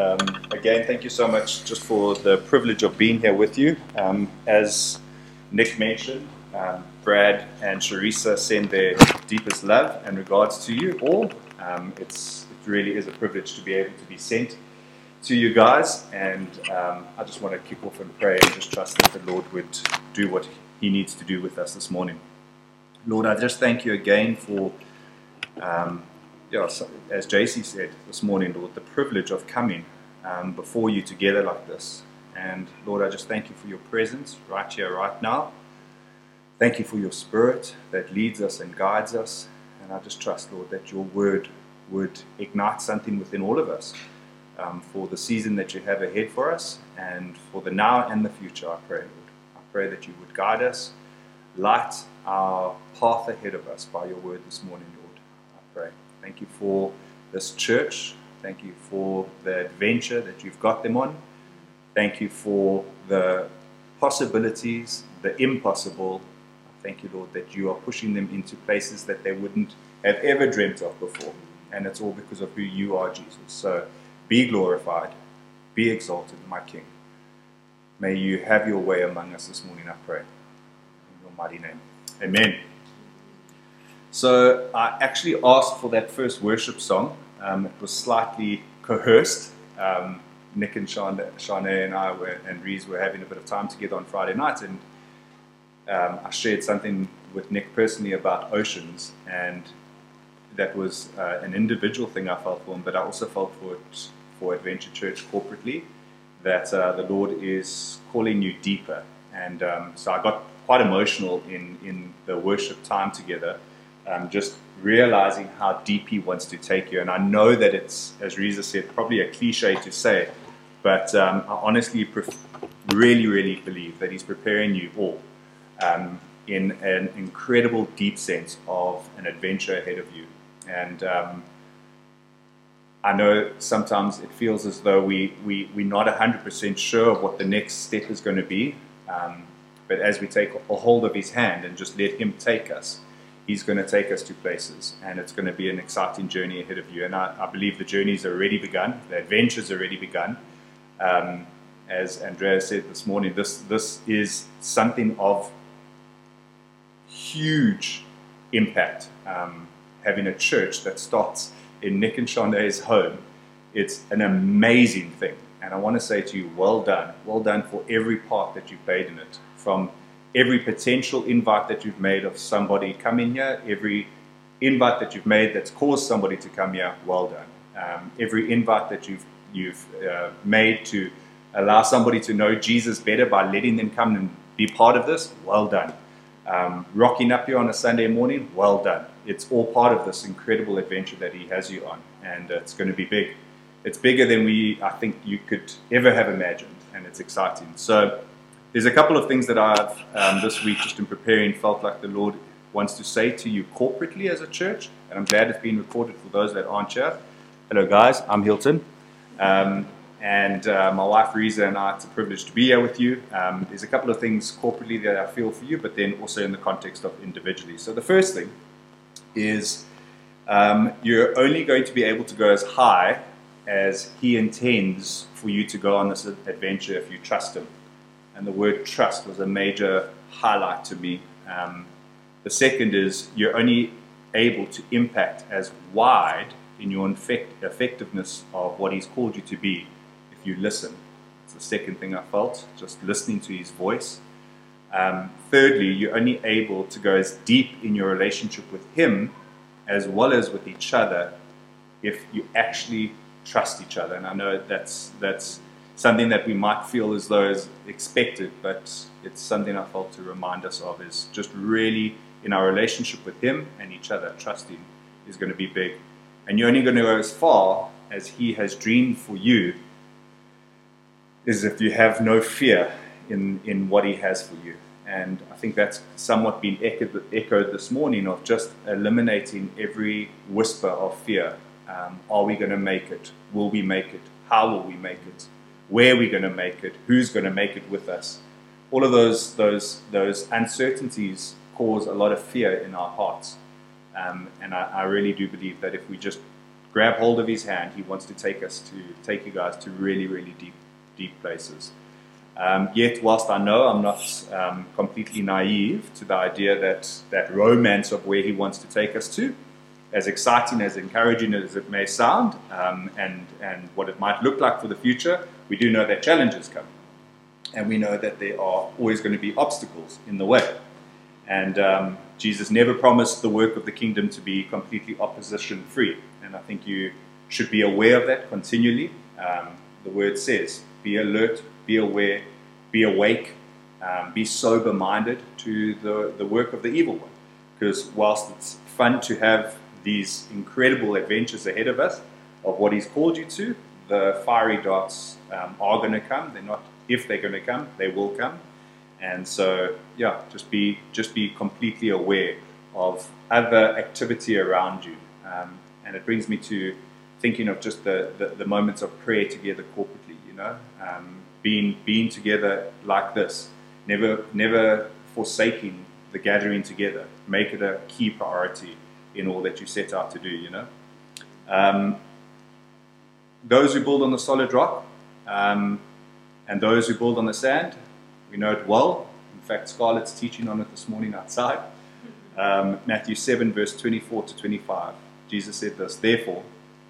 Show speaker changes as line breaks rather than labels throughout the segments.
Um, again, thank you so much just for the privilege of being here with you. Um, as Nick mentioned, um, Brad and Sharisa send their deepest love and regards to you all. Um, it's, it really is a privilege to be able to be sent to you guys, and um, I just want to kick off and pray and just trust that the Lord would do what He needs to do with us this morning. Lord, I just thank you again for, um, yeah, so, as JC said this morning, Lord, the privilege of coming um, before you together like this. And Lord, I just thank you for your presence right here, right now. Thank you for your spirit that leads us and guides us. And I just trust, Lord, that your word would ignite something within all of us um, for the season that you have ahead for us and for the now and the future, I pray, Lord. I pray that you would guide us, light our path ahead of us by your word this morning, Lord. I pray. Thank you for this church. Thank you for the adventure that you've got them on. Thank you for the possibilities, the impossible. Thank you, Lord, that you are pushing them into places that they wouldn't have ever dreamt of before. And it's all because of who you are, Jesus. So, be glorified, be exalted, my King. May you have your way among us this morning, I pray. In your mighty name. Amen. So I actually asked for that first worship song. Um, it was slightly coerced. Um, Nick and Shanae and I were, and Reese were having a bit of time together on Friday night, and um, I shared something with Nick personally about oceans, and that was uh, an individual thing I felt for him, but I also felt for it for Adventure Church corporately that uh, the Lord is calling you deeper. And um, so I got quite emotional in, in the worship time together, um, just realizing how deep He wants to take you. And I know that it's, as Resa said, probably a cliche to say, but um, I honestly pref- really, really believe that He's preparing you all um, in an incredible, deep sense of an adventure ahead of you. And um, I know sometimes it feels as though we, we, we're not 100% sure of what the next step is going to be. Um, but as we take a hold of his hand and just let him take us, he's going to take us to places. And it's going to be an exciting journey ahead of you. And I, I believe the journey's already begun, the adventure's already begun. Um, as Andrea said this morning, this, this is something of huge impact. Um, having a church that starts in Nick and Shanae's home, it's an amazing thing. And I want to say to you, well done. Well done for every part that you've played in it. From every potential invite that you've made of somebody coming here, every invite that you've made that's caused somebody to come here, well done. Um, every invite that you've, you've uh, made to allow somebody to know Jesus better by letting them come and be part of this, well done. Um, rocking up here on a Sunday morning, well done. It's all part of this incredible adventure that He has you on, and uh, it's going to be big. It's bigger than we, I think, you could ever have imagined, and it's exciting. So, there's a couple of things that I've um, this week, just in preparing, felt like the Lord wants to say to you corporately as a church, and I'm glad it's been recorded for those that aren't here. Hello, guys. I'm Hilton. Um, and uh, my wife Resa and I, it's a privilege to be here with you. Um, there's a couple of things corporately that I feel for you, but then also in the context of individually. So the first thing is um, you're only going to be able to go as high as He intends for you to go on this adventure if you trust Him. And the word trust was a major highlight to me. Um, the second is you're only able to impact as wide in your effect- effectiveness of what He's called you to be if you listen. It's the second thing I felt, just listening to his voice. Um, thirdly, you're only able to go as deep in your relationship with him as well as with each other if you actually trust each other. And I know that's, that's something that we might feel as though is expected, but it's something I felt to remind us of is just really in our relationship with him and each other, trusting is going to be big. And you're only going to go as far as he has dreamed for you is if you have no fear in, in what He has for you. And I think that's somewhat been echoed, echoed this morning of just eliminating every whisper of fear. Um, are we going to make it? Will we make it? How will we make it? Where are we going to make it? Who's going to make it with us? All of those, those, those uncertainties cause a lot of fear in our hearts. Um, and I, I really do believe that if we just grab hold of His hand. He wants to take us to take you guys to really, really deep, deep places. Um, yet, whilst I know I'm not um, completely naive to the idea that that romance of where He wants to take us to, as exciting, as encouraging as it may sound, um, and and what it might look like for the future, we do know that challenges come, and we know that there are always going to be obstacles in the way. And um, Jesus never promised the work of the kingdom to be completely opposition free. And I think you should be aware of that continually. Um, the word says, be alert, be aware, be awake, um, be sober minded to the, the work of the evil one. Because whilst it's fun to have these incredible adventures ahead of us of what he's called you to, the fiery darts um, are going to come. They're not if they're going to come, they will come. And so, yeah, just be just be completely aware of other activity around you. Um, and it brings me to thinking of just the, the, the moments of prayer together corporately. You know, um, being being together like this, never never forsaking the gathering together. Make it a key priority in all that you set out to do. You know, um, those who build on the solid rock. Um, and those who build on the sand we know it well. In fact, Scarlett's teaching on it this morning outside. Um, Matthew 7, verse 24 to 25. Jesus said this Therefore,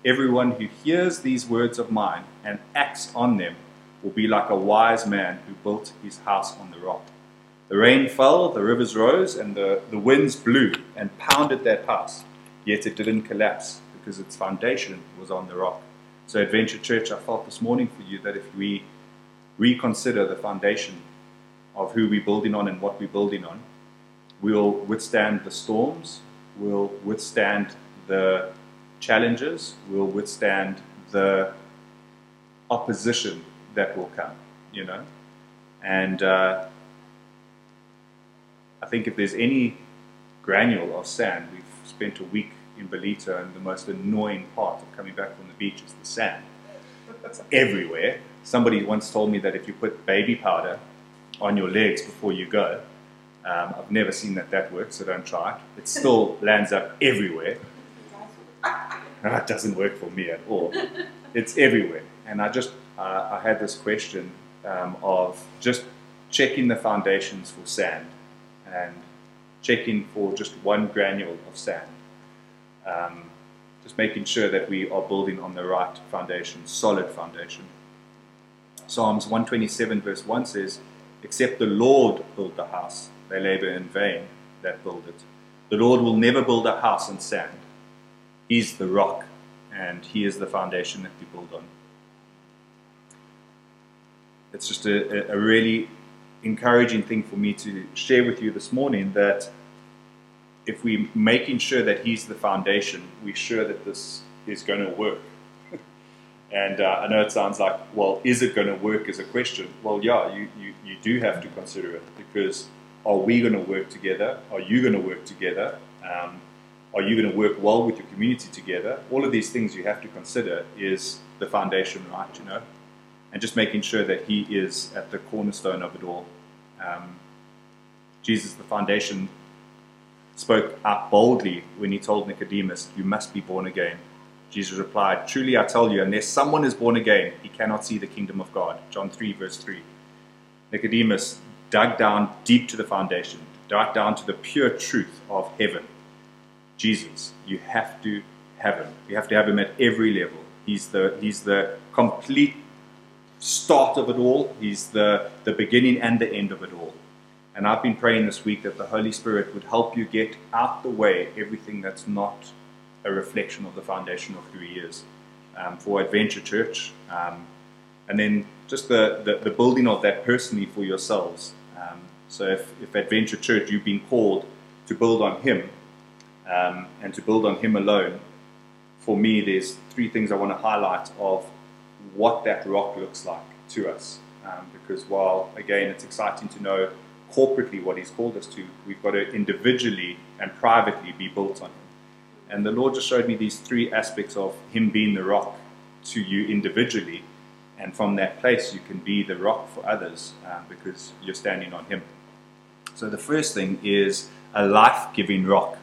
everyone who hears these words of mine and acts on them will be like a wise man who built his house on the rock. The rain fell, the rivers rose, and the, the winds blew and pounded that house, yet it didn't collapse because its foundation was on the rock. So, Adventure Church, I felt this morning for you that if we reconsider the foundation of who we're building on and what we're building on, we'll withstand the storms, we'll withstand the challenges, we'll withstand the opposition that will come, you know. And uh, I think if there's any granule of sand, we've spent a week in Ballito, and the most annoying part of coming back from the beach is the sand. It's everywhere. Somebody once told me that if you put baby powder on your legs before you go. Um, I've never seen that that works, so don't try it. It still lands up everywhere. No, it doesn't work for me at all. It's everywhere. And I just, uh, I had this question um, of just checking the foundations for sand and checking for just one granule of sand. Um, just making sure that we are building on the right foundation, solid foundation. Psalms 127 verse 1 says, Except the Lord build the house, they labor in vain that build it. The Lord will never build a house on sand. He's the rock, and He is the foundation that we build on. It's just a, a really encouraging thing for me to share with you this morning that if we're making sure that He's the foundation, we're sure that this is going to work. And uh, I know it sounds like, well, is it going to work as a question? Well, yeah, you, you, you do have to consider it because are we going to work together? Are you going to work together? Um, are you going to work well with your community together? All of these things you have to consider is the foundation, right? You know, and just making sure that He is at the cornerstone of it all. Um, Jesus, the foundation, spoke out boldly when He told Nicodemus, "You must be born again." Jesus replied, Truly I tell you, unless someone is born again, he cannot see the kingdom of God. John 3, verse 3. Nicodemus dug down deep to the foundation, dug down to the pure truth of heaven. Jesus, you have to have him. You have to have him at every level. He's the, he's the complete start of it all, he's the, the beginning and the end of it all. And I've been praying this week that the Holy Spirit would help you get out the way everything that's not a reflection of the foundation of who he is um, for Adventure Church. Um, and then just the, the, the, building of that personally for yourselves. Um, so if, if Adventure Church, you've been called to build on him um, and to build on him alone, for me, there's three things I want to highlight of what that rock looks like to us. Um, because while, again, it's exciting to know corporately what he's called us to, we've got to individually and privately be built on him. And the Lord just showed me these three aspects of Him being the rock to you individually. And from that place, you can be the rock for others um, because you're standing on Him. So the first thing is a life giving rock.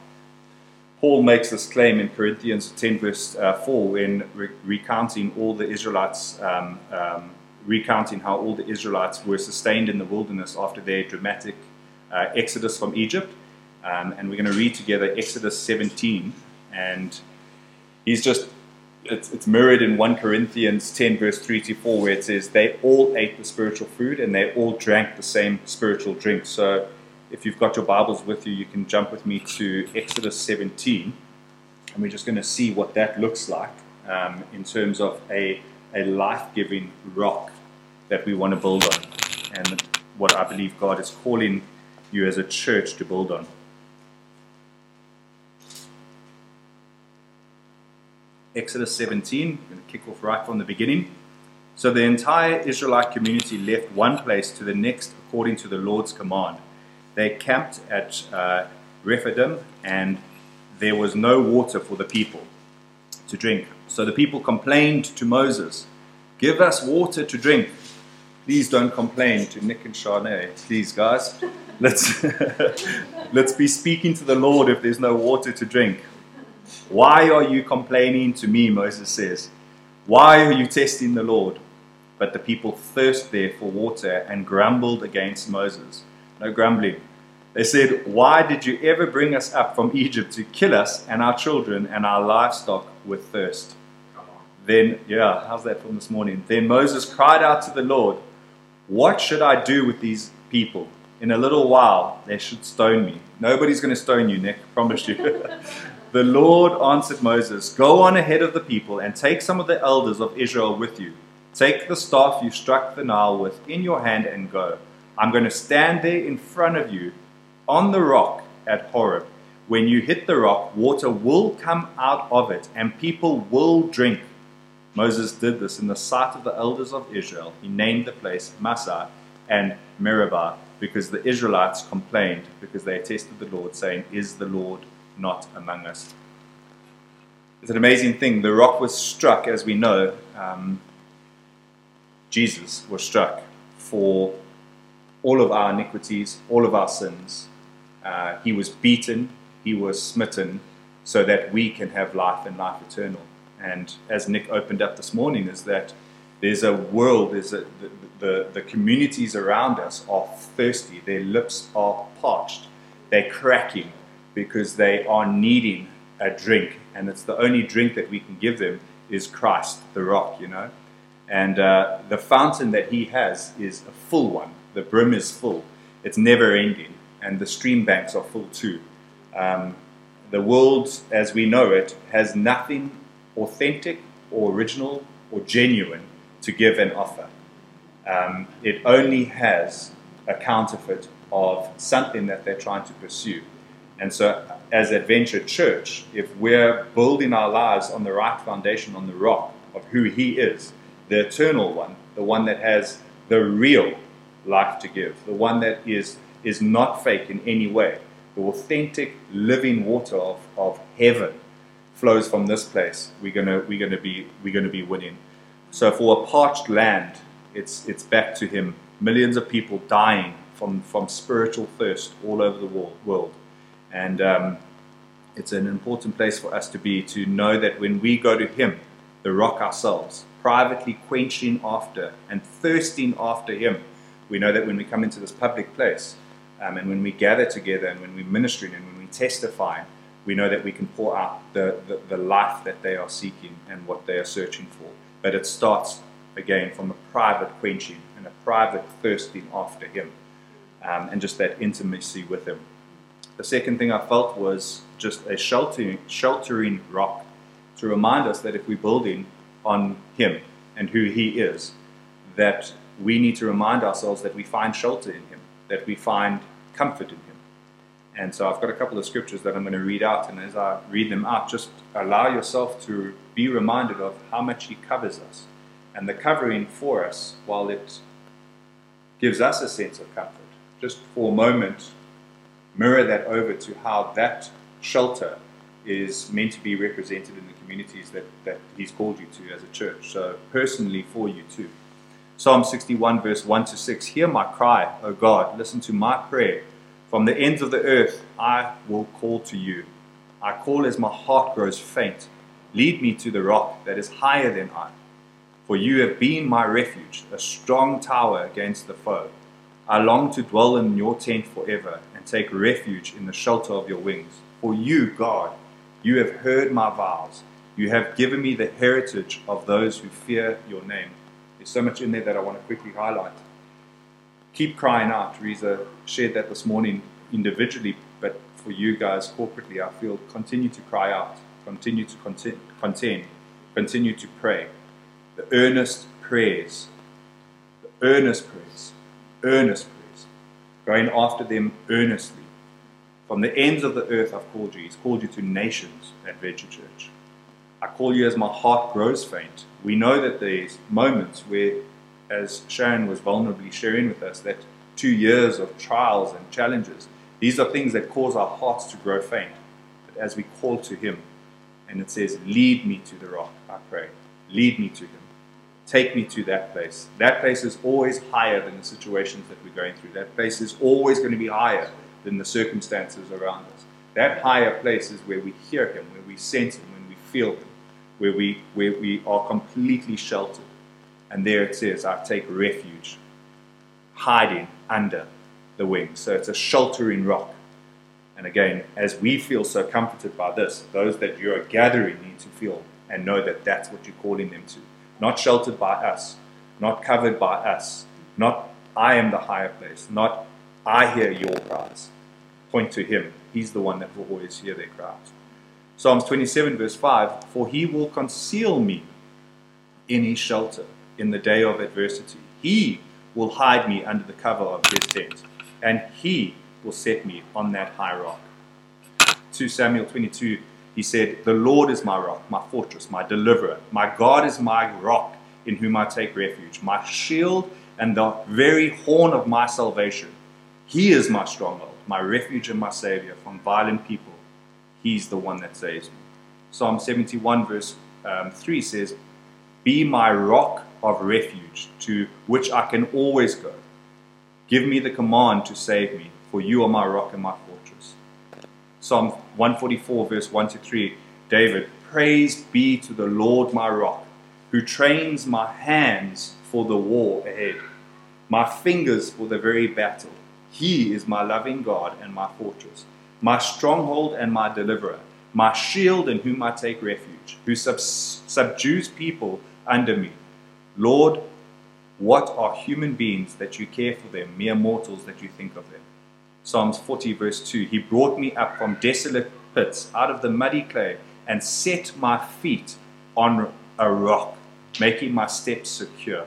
Paul makes this claim in Corinthians 10, verse uh, 4, when re- recounting all the Israelites, um, um, recounting how all the Israelites were sustained in the wilderness after their dramatic uh, exodus from Egypt. Um, and we're going to read together Exodus 17. And he's just, it's, it's mirrored in 1 Corinthians 10, verse 3 to 4, where it says, They all ate the spiritual food and they all drank the same spiritual drink. So if you've got your Bibles with you, you can jump with me to Exodus 17. And we're just going to see what that looks like um, in terms of a, a life giving rock that we want to build on. And what I believe God is calling you as a church to build on. Exodus 17, I'm going to kick off right from the beginning. So the entire Israelite community left one place to the next according to the Lord's command. They camped at uh, Rephidim, and there was no water for the people to drink. So the people complained to Moses, Give us water to drink. Please don't complain to Nick and Shanae. Please, guys. Let's, let's be speaking to the Lord if there's no water to drink. Why are you complaining to me? Moses says. Why are you testing the Lord? But the people thirst there for water and grumbled against Moses. No grumbling. They said, Why did you ever bring us up from Egypt to kill us and our children and our livestock with thirst? Then, yeah, how's that from this morning? Then Moses cried out to the Lord, What should I do with these people? In a little while, they should stone me. Nobody's going to stone you, Nick, promise you. the Lord answered Moses, Go on ahead of the people and take some of the elders of Israel with you. Take the staff you struck the Nile with in your hand and go. I'm going to stand there in front of you on the rock at Horeb. When you hit the rock, water will come out of it, and people will drink. Moses did this in the sight of the elders of Israel. He named the place Massah and Meribah because the Israelites complained because they attested the Lord, saying, Is the Lord not among us? It's an amazing thing. The rock was struck, as we know. Um, Jesus was struck for all of our iniquities, all of our sins. Uh, he was beaten, he was smitten, so that we can have life and life eternal. And as Nick opened up this morning, is that there's a world, there's a, the, the, the communities around us are thirsty, their lips are parched, they're cracking because they are needing a drink, and it's the only drink that we can give them is Christ, the rock, you know. And uh, the fountain that he has is a full one. The brim is full. It's never ending, and the stream banks are full too. Um, the world, as we know it, has nothing authentic or original or genuine to give and offer. Um, it only has a counterfeit of something that they're trying to pursue. And so, as Adventure Church, if we're building our lives on the right foundation, on the rock of who He is, the eternal one, the one that has the real life to give, the one that is, is not fake in any way, the authentic living water of, of heaven flows from this place, we're gonna we're gonna be we're gonna be winning. So for a parched land, it's it's back to him. Millions of people dying from from spiritual thirst all over the world, and um, it's an important place for us to be to know that when we go to him, the rock ourselves, privately quenching after and thirsting after him, we know that when we come into this public place, um, and when we gather together, and when we're ministering, and when we testify we know that we can pour out the, the, the, life that they are seeking and what they are searching for. But it starts again from a private quenching and a private thirsting after Him um, and just that intimacy with Him. The second thing I felt was just a sheltering, sheltering rock to remind us that if we're building on Him and who He is, that we need to remind ourselves that we find shelter in Him, that we find comfort in Him and so I've got a couple of scriptures that I'm going to read out, and as I read them out, just allow yourself to be reminded of how much He covers us. And the covering for us, while it gives us a sense of comfort, just for a moment, mirror that over to how that shelter is meant to be represented in the communities that, that He's called you to as a church. So, personally, for you too. Psalm 61, verse 1 to 6 Hear my cry, O God, listen to my prayer. From the ends of the earth I will call to you. I call as my heart grows faint. Lead me to the rock that is higher than I. For you have been my refuge, a strong tower against the foe. I long to dwell in your tent forever and take refuge in the shelter of your wings. For you, God, you have heard my vows. You have given me the heritage of those who fear your name. There's so much in there that I want to quickly highlight. Keep crying out. Teresa shared that this morning individually, but for you guys corporately, I feel continue to cry out, continue to contend, continue to pray the earnest prayers, the earnest prayers, earnest prayers, going after them earnestly. From the ends of the earth, I've called you. He's called you to nations Adventure Church. I call you as my heart grows faint. We know that there's moments where, as Sharon was vulnerably sharing with us, that two years of trials and challenges, these are things that cause our hearts to grow faint. But as we call to Him, and it says, Lead me to the rock, I pray. Lead me to Him. Take me to that place. That place is always higher than the situations that we're going through. That place is always going to be higher than the circumstances around us. That higher place is where we hear Him, where we sense Him, when we feel Him, where we, where we are completely sheltered. And there it says, I take refuge, hiding under the wings. So it's a sheltering rock. And again, as we feel so comforted by this, those that you're gathering need to feel and know that that's what you're calling them to not sheltered by us, not covered by us, not I am the higher place, not I hear your cries. Point to Him. He's the one that will always hear their cries. Psalms 27, verse 5 For He will conceal me in His shelter in the day of adversity. He will hide me under the cover of His tent, and He will set me on that high rock. 2 Samuel 22 he said, The Lord is my rock, my fortress, my deliverer. My God is my rock in whom I take refuge, my shield and the very horn of my salvation. He is my stronghold, my refuge and my savior from violent people. He's the one that saves me. Psalm 71, verse um, 3 says, Be my rock of refuge to which I can always go. Give me the command to save me, for you are my rock and my fortress. Psalm 144, verse 1 to 3, David, Praise be to the Lord my rock, who trains my hands for the war ahead, my fingers for the very battle. He is my loving God and my fortress, my stronghold and my deliverer, my shield in whom I take refuge, who sub- subdues people under me. Lord, what are human beings that you care for them, mere mortals that you think of them? Psalms 40, verse 2 He brought me up from desolate pits, out of the muddy clay, and set my feet on a rock, making my steps secure.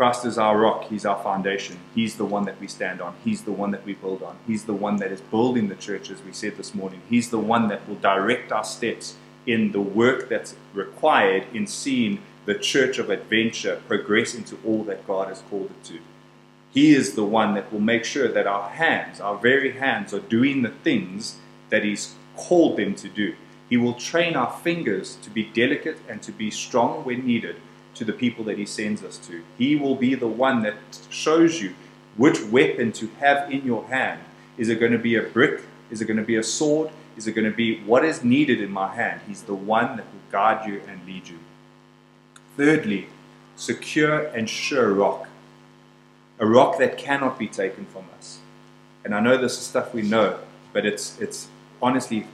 Christ is our rock. He's our foundation. He's the one that we stand on. He's the one that we build on. He's the one that is building the church, as we said this morning. He's the one that will direct our steps in the work that's required in seeing the church of adventure progress into all that God has called it to. He is the one that will make sure that our hands, our very hands, are doing the things that He's called them to do. He will train our fingers to be delicate and to be strong when needed to the people that He sends us to. He will be the one that shows you which weapon to have in your hand. Is it going to be a brick? Is it going to be a sword? Is it going to be what is needed in my hand? He's the one that will guide you and lead you. Thirdly, secure and sure rock a rock that cannot be taken from us. And I know this is stuff we know, but it's, it's honestly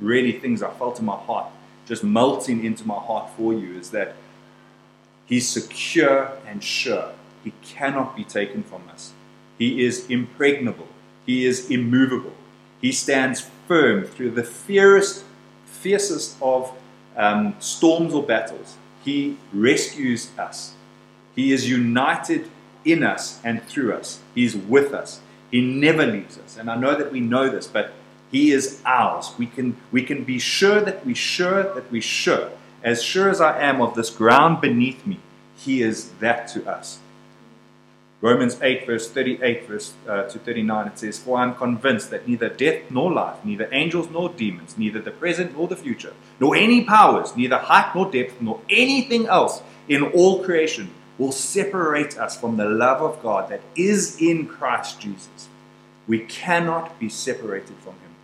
really things I felt in my heart, just melting into my heart for you, is that He's secure and sure. He cannot be taken from us. He is impregnable. He is immovable. He stands firm through the fiercest, fiercest of um, storms or battles. He rescues us. He is united in us and through us. He's with us. He never leaves us. And I know that we know this, but He is ours. We can, we can be sure that we sure that we sure. As sure as I am of this ground beneath me, He is that to us. Romans 8, verse 38 verse, uh, to 39, it says, For I am convinced that neither death nor life, neither angels nor demons, neither the present nor the future, nor any powers, neither height nor depth, nor anything else in all creation will separate us from the love of God that is in Christ Jesus. We cannot be separated from Him.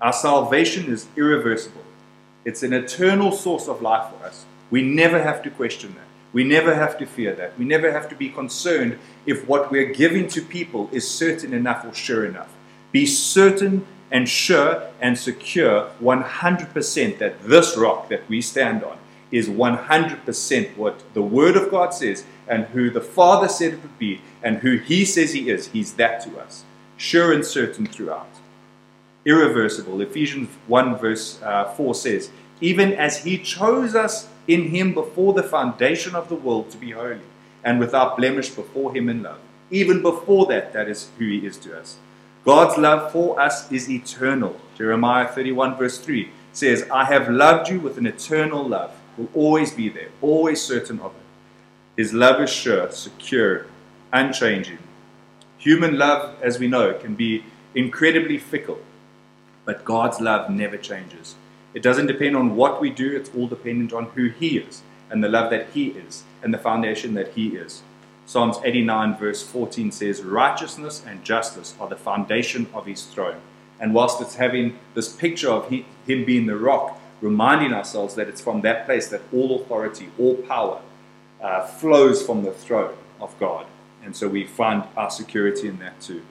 Our salvation is irreversible. It's an eternal source of life for us. We never have to question that. We never have to fear that. We never have to be concerned if what we're giving to people is certain enough or sure enough. Be certain and sure and secure 100% that this rock that we stand on is 100% what the Word of God says and who the Father said it would be and who He says He is. He's that to us. Sure and certain throughout. Irreversible. Ephesians 1 verse uh, 4 says, Even as He chose us in Him before the foundation of the world to be holy and without blemish before Him in love. Even before that, that is who He is to us. God's love for us is eternal. Jeremiah 31 verse 3 says, I have loved you with an eternal love. Will always be there, always certain of it. His love is sure, secure, unchanging. Human love, as we know, can be incredibly fickle, but God's love never changes. It doesn't depend on what we do, it's all dependent on who He is and the love that He is and the foundation that He is. Psalms 89, verse 14 says, Righteousness and justice are the foundation of His throne. And whilst it's having this picture of Him being the rock, reminding ourselves that it's from that place that all authority, all power uh, flows from the throne of God. And so we find our security in that too.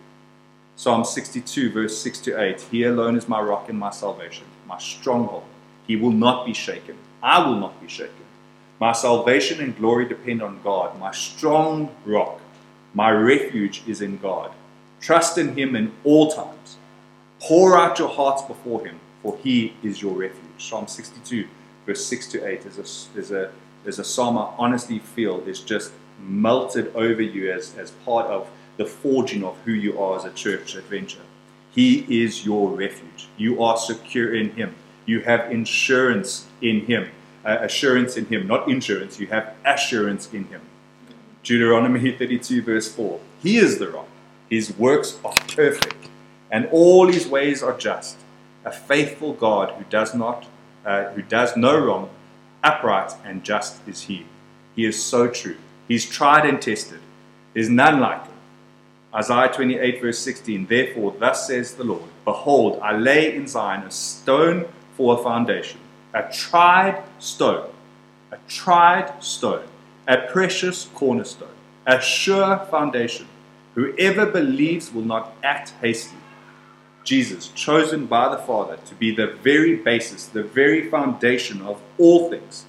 Psalm 62, verse 6 to 8 He alone is my rock and my salvation, my stronghold. He will not be shaken. I will not be shaken. My salvation and glory depend on God, my strong rock. My refuge is in God. Trust in Him in all times. Pour out your hearts before Him, for He is your refuge. Psalm 62, verse 6 to 8 is a, is a, is a psalm I honestly feel is just melted over you as, as part of the forging of who you are as a church adventure. He is your refuge. You are secure in Him. You have insurance in Him. Uh, assurance in Him, not insurance. You have assurance in Him. Deuteronomy 32, verse 4. He is the rock. His works are perfect, and all His ways are just. A faithful God who does not, uh, who does no wrong, upright and just is He. He is so true. He's tried and tested. There's none like. Isaiah 28, verse 16 Therefore, thus says the Lord Behold, I lay in Zion a stone for a foundation, a tried stone, a tried stone, a precious cornerstone, a sure foundation. Whoever believes will not act hastily. Jesus, chosen by the Father to be the very basis, the very foundation of all things.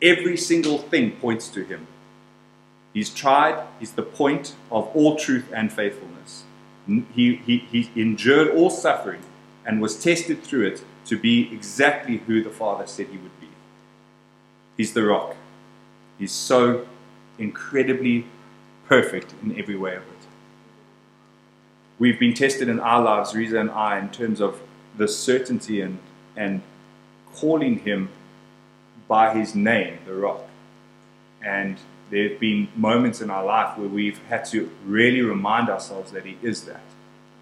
Every single thing points to him. He's tried, he's the point of all truth and faithfulness. He, he, he endured all suffering and was tested through it to be exactly who the Father said he would be. He's the rock. He's so incredibly perfect in every way of it. We've been tested in our lives, Resa and I, in terms of the certainty and, and calling him by his name, the rock. And there have been moments in our life where we've had to really remind ourselves that He is that.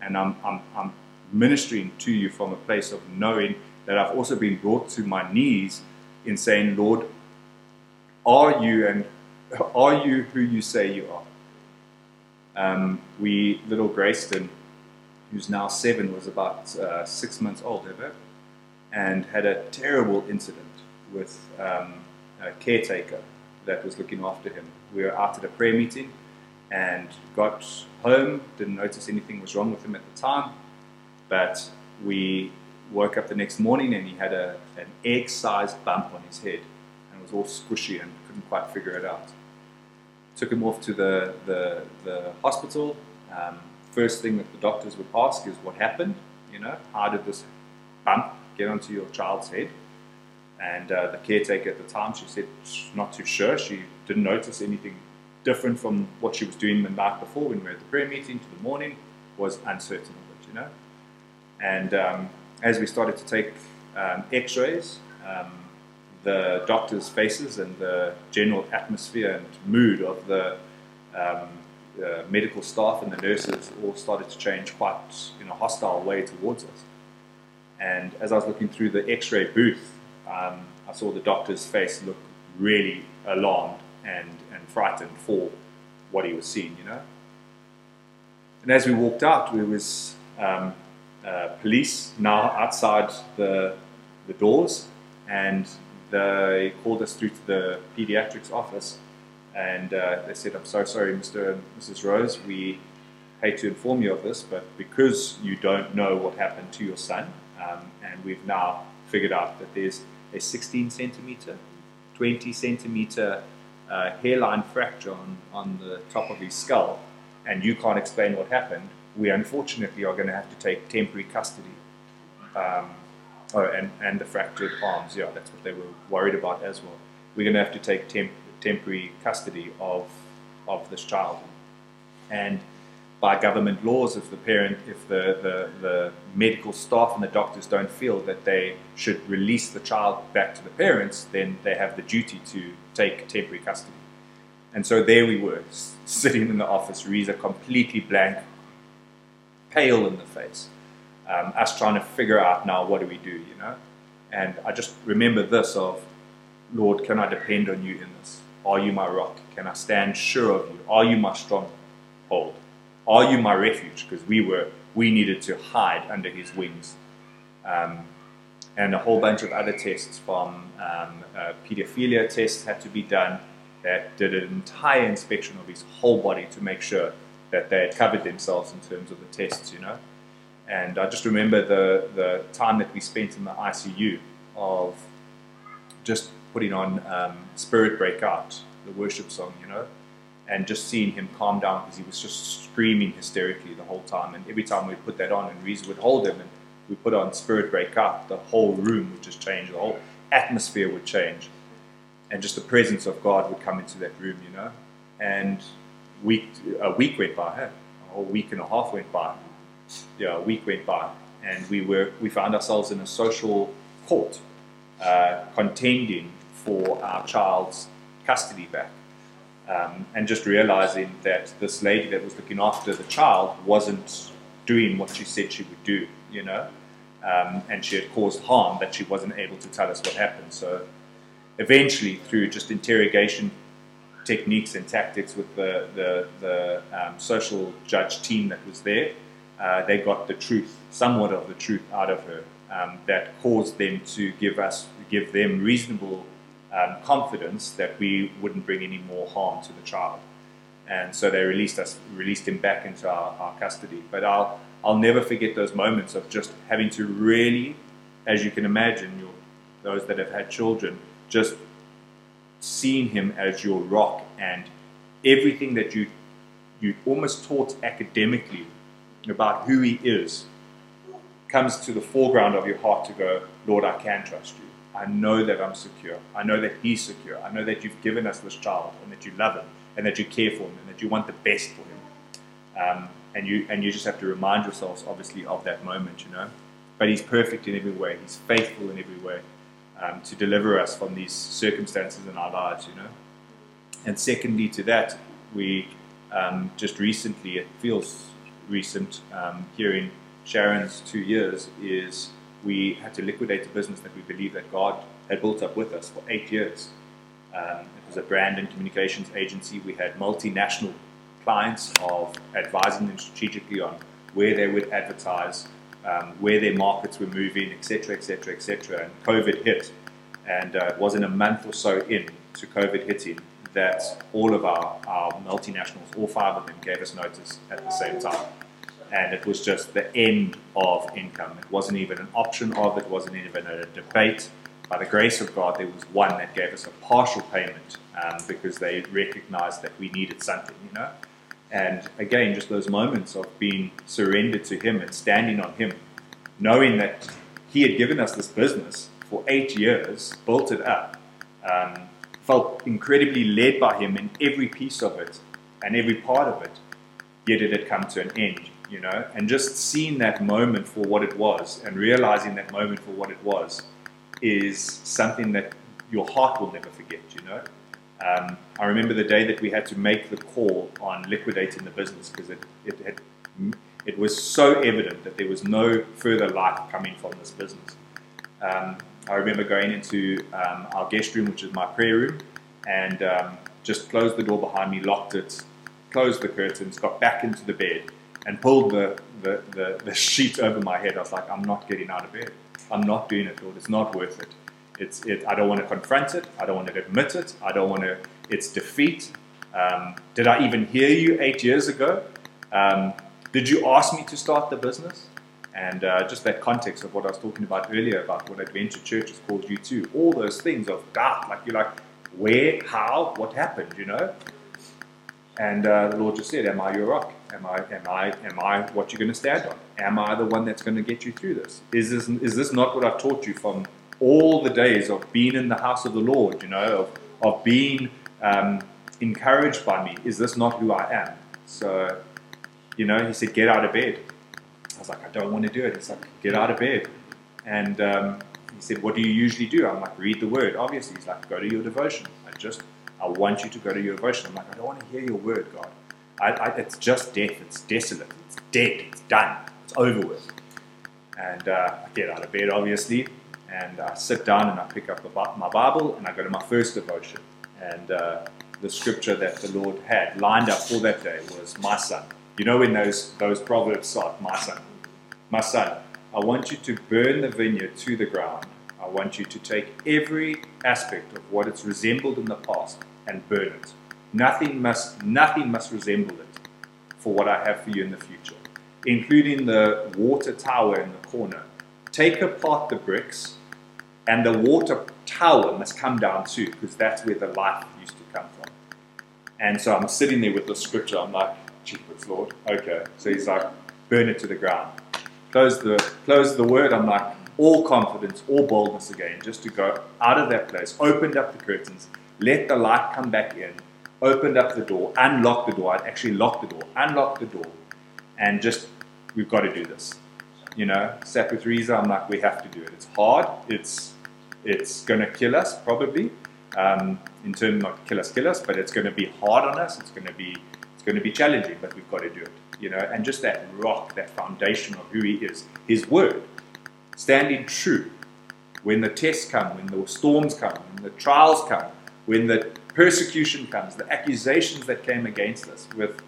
And I'm, I'm, I'm ministering to you from a place of knowing that I've also been brought to my knees in saying, Lord, are you and are you who you say you are? Um, we, little Grayston, who's now seven, was about uh, six months old, ever, and had a terrible incident with um, a caretaker that was looking after him. We were out at a prayer meeting and got home, didn't notice anything was wrong with him at the time, but we woke up the next morning and he had a, an egg sized bump on his head and it was all squishy and couldn't quite figure it out. Took him off to the, the, the hospital. Um, first thing that the doctors would ask is what happened, you know, how did this bump get onto your child's head? And uh, the caretaker at the time, she said not too sure. She didn't notice anything different from what she was doing the night before when we were at the prayer meeting to the morning, was uncertain of it, you know. And um, as we started to take um, x-rays, um, the doctors' faces and the general atmosphere and mood of the uh, medical staff and the nurses all started to change quite in a hostile way towards us. And as I was looking through the x-ray booth, um, I saw the doctor's face look really alarmed and, and frightened for what he was seeing, you know. And as we walked out, there was um, uh, police now outside the, the doors, and they called us through to the pediatrics office, and uh, they said, "I'm so sorry, Mr. and Mrs. Rose. We hate to inform you of this, but because you don't know what happened to your son, um, and we've now figured out that there's a 16 centimeter, 20 centimeter uh, hairline fracture on, on the top of his skull, and you can't explain what happened, we unfortunately are going to have to take temporary custody. Um, oh, and, and the fractured arms, yeah, that's what they were worried about as well. We're going to have to take temp- temporary custody of, of this child. And by government laws, if the parent, if the, the, the medical staff and the doctors don't feel that they should release the child back to the parents, then they have the duty to take temporary custody. And so there we were, sitting in the office, Resa completely blank, pale in the face, um, us trying to figure out now what do we do, you know? And I just remember this of, Lord, can I depend on you in this? Are you my rock? Can I stand sure of you? Are you my stronghold? Are you my refuge? Because we were, we needed to hide under his wings. Um, and a whole bunch of other tests from um, uh, pedophilia tests had to be done that did an entire inspection of his whole body to make sure that they had covered themselves in terms of the tests, you know. And I just remember the, the time that we spent in the ICU of just putting on um, Spirit Break Out, the worship song, you know, and just seeing him calm down because he was just screaming hysterically the whole time. And every time we put that on, and Resa would hold him, and we put on Spirit Break Out, the whole room would just change, the whole atmosphere would change and just the presence of God would come into that room, you know. And week a week went by, hey? a whole week and a half went by. Yeah, a week went by, and we were we found ourselves in a social court, uh, contending for our child's custody back, um, and just realizing that this lady that was looking after the child wasn't doing what she said she would do, you know. Um, and she had caused harm that she wasn't able to tell us what happened. So eventually, through just interrogation techniques and tactics with the, the, the um, social judge team that was there, uh, they got the truth, somewhat of the truth out of her um, that caused them to give us, give them reasonable um, confidence that we wouldn't bring any more harm to the child. And so they released us, released him back into our, our custody. But I'll, I'll never forget those moments of just having to really, as you can imagine, those that have had children, just seeing him as your rock and everything that you you almost taught academically about who he is comes to the foreground of your heart to go, Lord, I can trust you. I know that I'm secure. I know that he's secure. I know that you've given us this child and that you love him and that you care for him and that you want the best for him. Um, and you and you just have to remind yourselves, obviously, of that moment, you know. But he's perfect in every way. He's faithful in every way um, to deliver us from these circumstances in our lives, you know. And secondly to that, we um, just recently, it feels recent, um, here in Sharon's two years, is we had to liquidate a business that we believe that God had built up with us for eight years. Um, it was a brand and communications agency. We had multinational clients of advising them strategically on where they would advertise, um, where their markets were moving, etc., etc., etc. And COVID hit, and uh, it wasn't a month or so in to COVID hitting that all of our, our multinationals, all five of them, gave us notice at the same time. And it was just the end of income. It wasn't even an option of, it it wasn't even a debate. By the grace of God, there was one that gave us a partial payment um, because they recognized that we needed something, you know. And again, just those moments of being surrendered to Him and standing on Him, knowing that He had given us this business for eight years, built it up, um, felt incredibly led by Him in every piece of it and every part of it, yet it had come to an end, you know. And just seeing that moment for what it was and realizing that moment for what it was is something that your heart will never forget, you know. Um, I remember the day that we had to make the call on liquidating the business because it, it, it was so evident that there was no further life coming from this business. Um, I remember going into um, our guest room, which is my prayer room, and um, just closed the door behind me, locked it, closed the curtains, got back into the bed, and pulled the, the, the, the sheet over my head. I was like, I'm not getting out of bed. I'm not doing it, Lord. It's not worth it. It's, it, I don't want to confront it. I don't want to admit it. I don't want to, it's defeat. Um, did I even hear you eight years ago? Um, did you ask me to start the business? And uh, just that context of what I was talking about earlier about what Adventure Church has called you to, all those things of doubt, like you're like, where, how, what happened, you know? And uh, the Lord just said, Am I your rock? Am I, am I, am I what you're going to stand on? Am I the one that's going to get you through this? Is this, is this not what I've taught you from all the days of being in the house of the Lord, you know, of, of being um, encouraged by me? Is this not who I am? So, you know, he said, Get out of bed. I was like, I don't want to do it. He's like, Get out of bed. And um, he said, What do you usually do? I'm like, Read the word. Obviously, he's like, Go to your devotion. I just, I want you to go to your devotion. I'm like, I don't want to hear your word, God. I, I, it's just death. It's desolate. It's dead. It's done. It's over with. And uh, I get out of bed, obviously, and I sit down and I pick up my Bible and I go to my first devotion. And uh, the scripture that the Lord had lined up for that day was, My son. You know when those, those proverbs start, My son. My son, I want you to burn the vineyard to the ground. I want you to take every aspect of what it's resembled in the past and burn it. Nothing must, nothing must resemble it for what I have for you in the future, including the water tower in the corner. Take apart the bricks, and the water tower must come down too, because that's where the life used to come from. And so I'm sitting there with the scripture. I'm like, Jeepers, Lord. Okay. So he's like, burn it to the ground. Close the close the word. I'm like, all confidence, all boldness again, just to go out of that place. Opened up the curtains, let the light come back in, opened up the door, unlocked the door. I'd actually locked the door, unlocked the door, and just, we've got to do this. You know, sat with Resa, I'm like, we have to do it. It's hard, it's, it's going to kill us probably. Um, in terms not kill us, kill us, but it's going to be hard on us. It's going to be, it's going to be challenging, but we've got to do it. You know, and just that rock, that foundation of who He is, His Word, standing true when the tests come, when the storms come, when the trials come, when the persecution comes, the accusations that came against us, with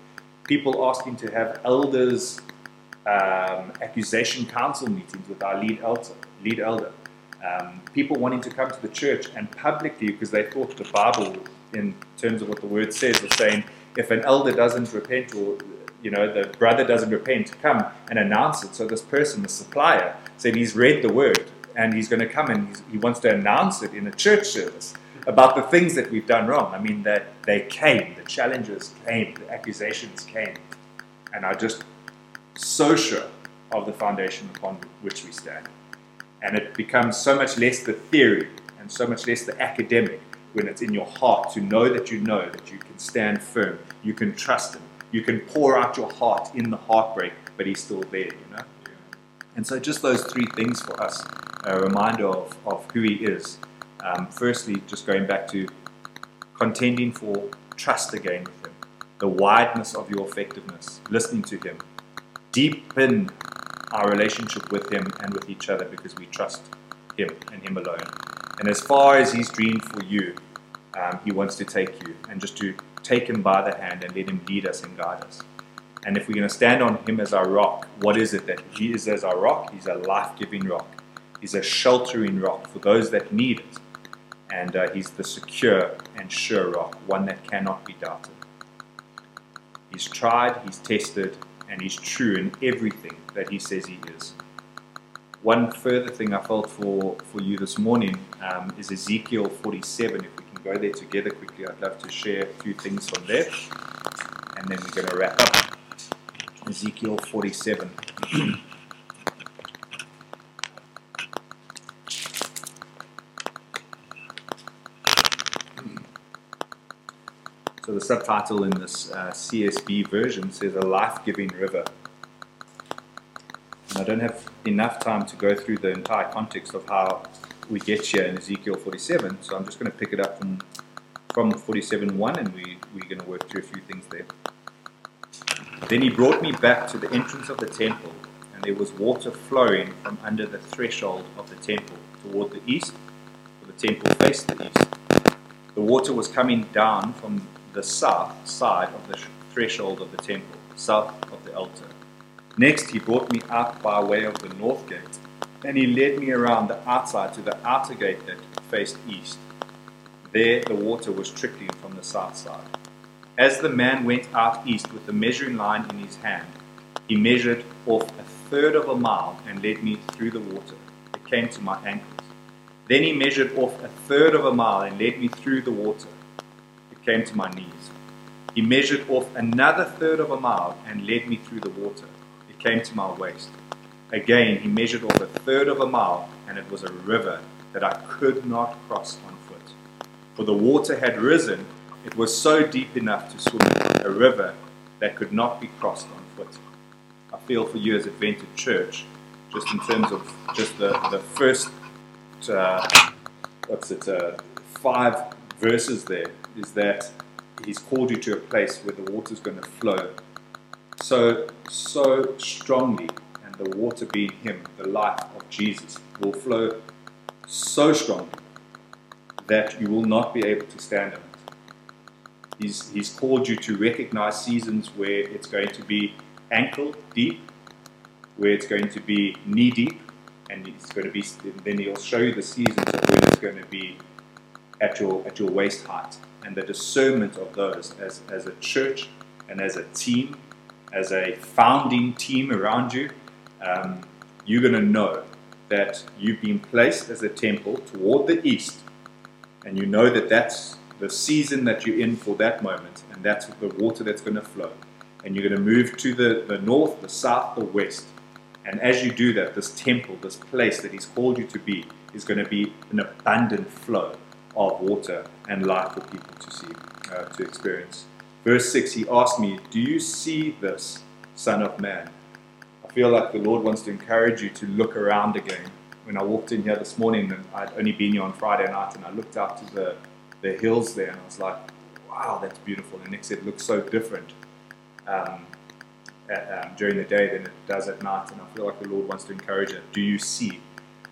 people asking to have elders um, accusation council meetings with our lead elder, lead elder. Um, people wanting to come to the church and publicly because they thought the Bible, in terms of what the word says, was saying if an elder doesn't repent or you know the brother doesn't repent, come and announce it. So this person, the supplier, said he's read the word and he's going to come and he wants to announce it in a church service about the things that we've done wrong. I mean, that they came, the challenges came, the accusations came. And I just so sure of the foundation upon which we stand. And it becomes so much less the theory and so much less the academic when it's in your heart to know that you know that you can stand firm, you can trust Him, you can pour out your heart in the heartbreak, but He's still there, you know? And so, just those three things for us a reminder of, of who He is um, firstly, just going back to contending for trust again with Him, the wideness of your effectiveness, listening to Him, deepen our relationship with Him and with each other because we trust Him and Him alone. And as far as He's dreamed for you, um, He wants to take you and just to take Him by the hand and let Him lead us and guide us. And if we're going to stand on Him as our rock, what is it that He is as our rock? He's a life giving rock, He's a sheltering rock for those that need it and uh, he's the secure and sure rock, one that cannot be doubted. He's tried, he's tested, and he's true in everything that he says he is. One further thing I felt for, for you this morning um, is Ezekiel 47. If we can go there together quickly, I'd love to share a few things from there, and then we're going to wrap up. Ezekiel 47. the subtitle in this uh, CSB version says a life-giving river. And I don't have enough time to go through the entire context of how we get here in Ezekiel 47, so I'm just going to pick it up from from 47.1 and we, we're going to work through a few things there. Then he brought me back to the entrance of the temple, and there was water flowing from under the threshold of the temple toward the east, for the temple faced the east. The water was coming down from the south side of the threshold of the temple, south of the altar. Next, he brought me up by way of the north gate, and he led me around the outside to the outer gate that faced east. There the water was trickling from the south side. As the man went out east with the measuring line in his hand, he measured off a third of a mile and led me through the water. It came to my ankles. Then he measured off a third of a mile and led me through the water. Came to my knees. He measured off another third of a mile and led me through the water. It came to my waist. Again, he measured off a third of a mile, and it was a river that I could not cross on foot. For the water had risen, it was so deep enough to swim, a river that could not be crossed on foot. I feel for you as Adventure Church, just in terms of just the, the first, uh, what's it, uh, five verses there, is that He's called you to a place where the water's going to flow so, so strongly, and the water being Him, the life of Jesus, will flow so strongly that you will not be able to stand on it. He's, he's called you to recognize seasons where it's going to be ankle deep, where it's going to be knee deep, and it's going to be. Then he'll show you the seasons of when it's going to be at your at your waist height, and the discernment of those as as a church and as a team, as a founding team around you. Um, you're going to know that you've been placed as a temple toward the east, and you know that that's the season that you're in for that moment, and that's the water that's going to flow. And you're going to move to the, the north, the south, the west. And as you do that, this temple, this place that He's called you to be, is going to be an abundant flow of water and life for people to see, uh, to experience. Verse 6, He asked me, Do you see this, Son of Man? I feel like the Lord wants to encourage you to look around again. When I walked in here this morning, and I'd only been here on Friday night, and I looked out to the, the hills there, and I was like, wow, that's beautiful. And Nick said, it looks so different um, at, um, during the day than it does at night. And I feel like the Lord wants to encourage it. Do you see?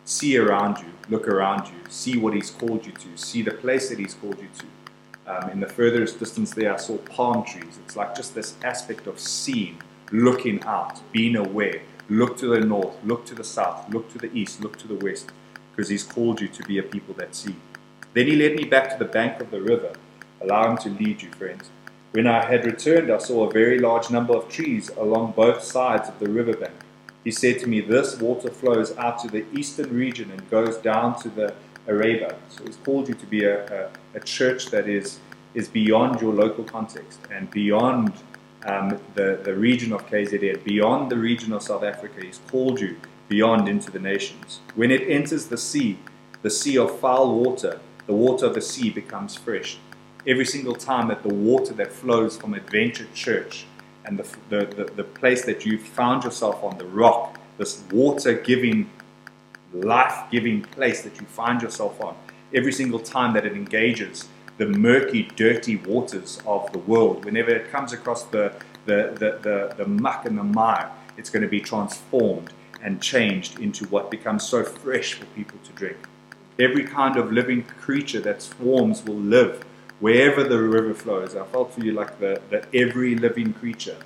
See around you, look around you, see what He's called you to, see the place that He's called you to. Um, in the furthest distance there, I saw palm trees. It's like just this aspect of seeing, looking out, being aware. Look to the north, look to the south, look to the east, look to the west, because He's called you to be a people that see. Then He led me back to the bank of the river. Allow Him to lead you, friends. When I had returned, I saw a very large number of trees along both sides of the riverbank. He said to me, This water flows out to the eastern region and goes down to the Arabah. So He's called you to be a, a, a church that is, is beyond your local context and beyond um, the, the region of KZN, beyond the region of South Africa. He's called you beyond into the nations. When it enters the sea, the sea of foul water, the water of the sea becomes fresh. Every single time that the water that flows from Adventure Church and the, the, the, the place that you found yourself on, the rock, this water giving, life giving place that you find yourself on, every single time that it engages the murky, dirty waters of the world, whenever it comes across the, the, the, the, the muck and the mire, it's going to be transformed and changed into what becomes so fresh for people to drink. Every kind of living creature that swarms will live wherever the river flows. I felt for you like the, the every living creature.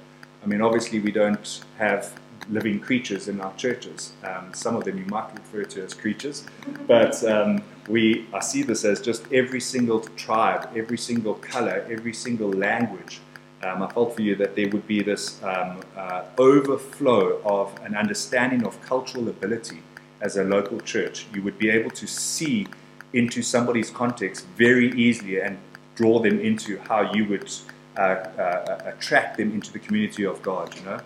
I mean, obviously, we don't have living creatures in our churches. Um, some of them you might refer to as creatures, but um, we I see this as just every single tribe, every single color, every single language. Um, I felt for you that there would be this um, uh, overflow of an understanding of cultural ability as a local church. You would be able to see into somebody's context very easily and draw them into how you would uh, uh, attract them into the community of God, you know.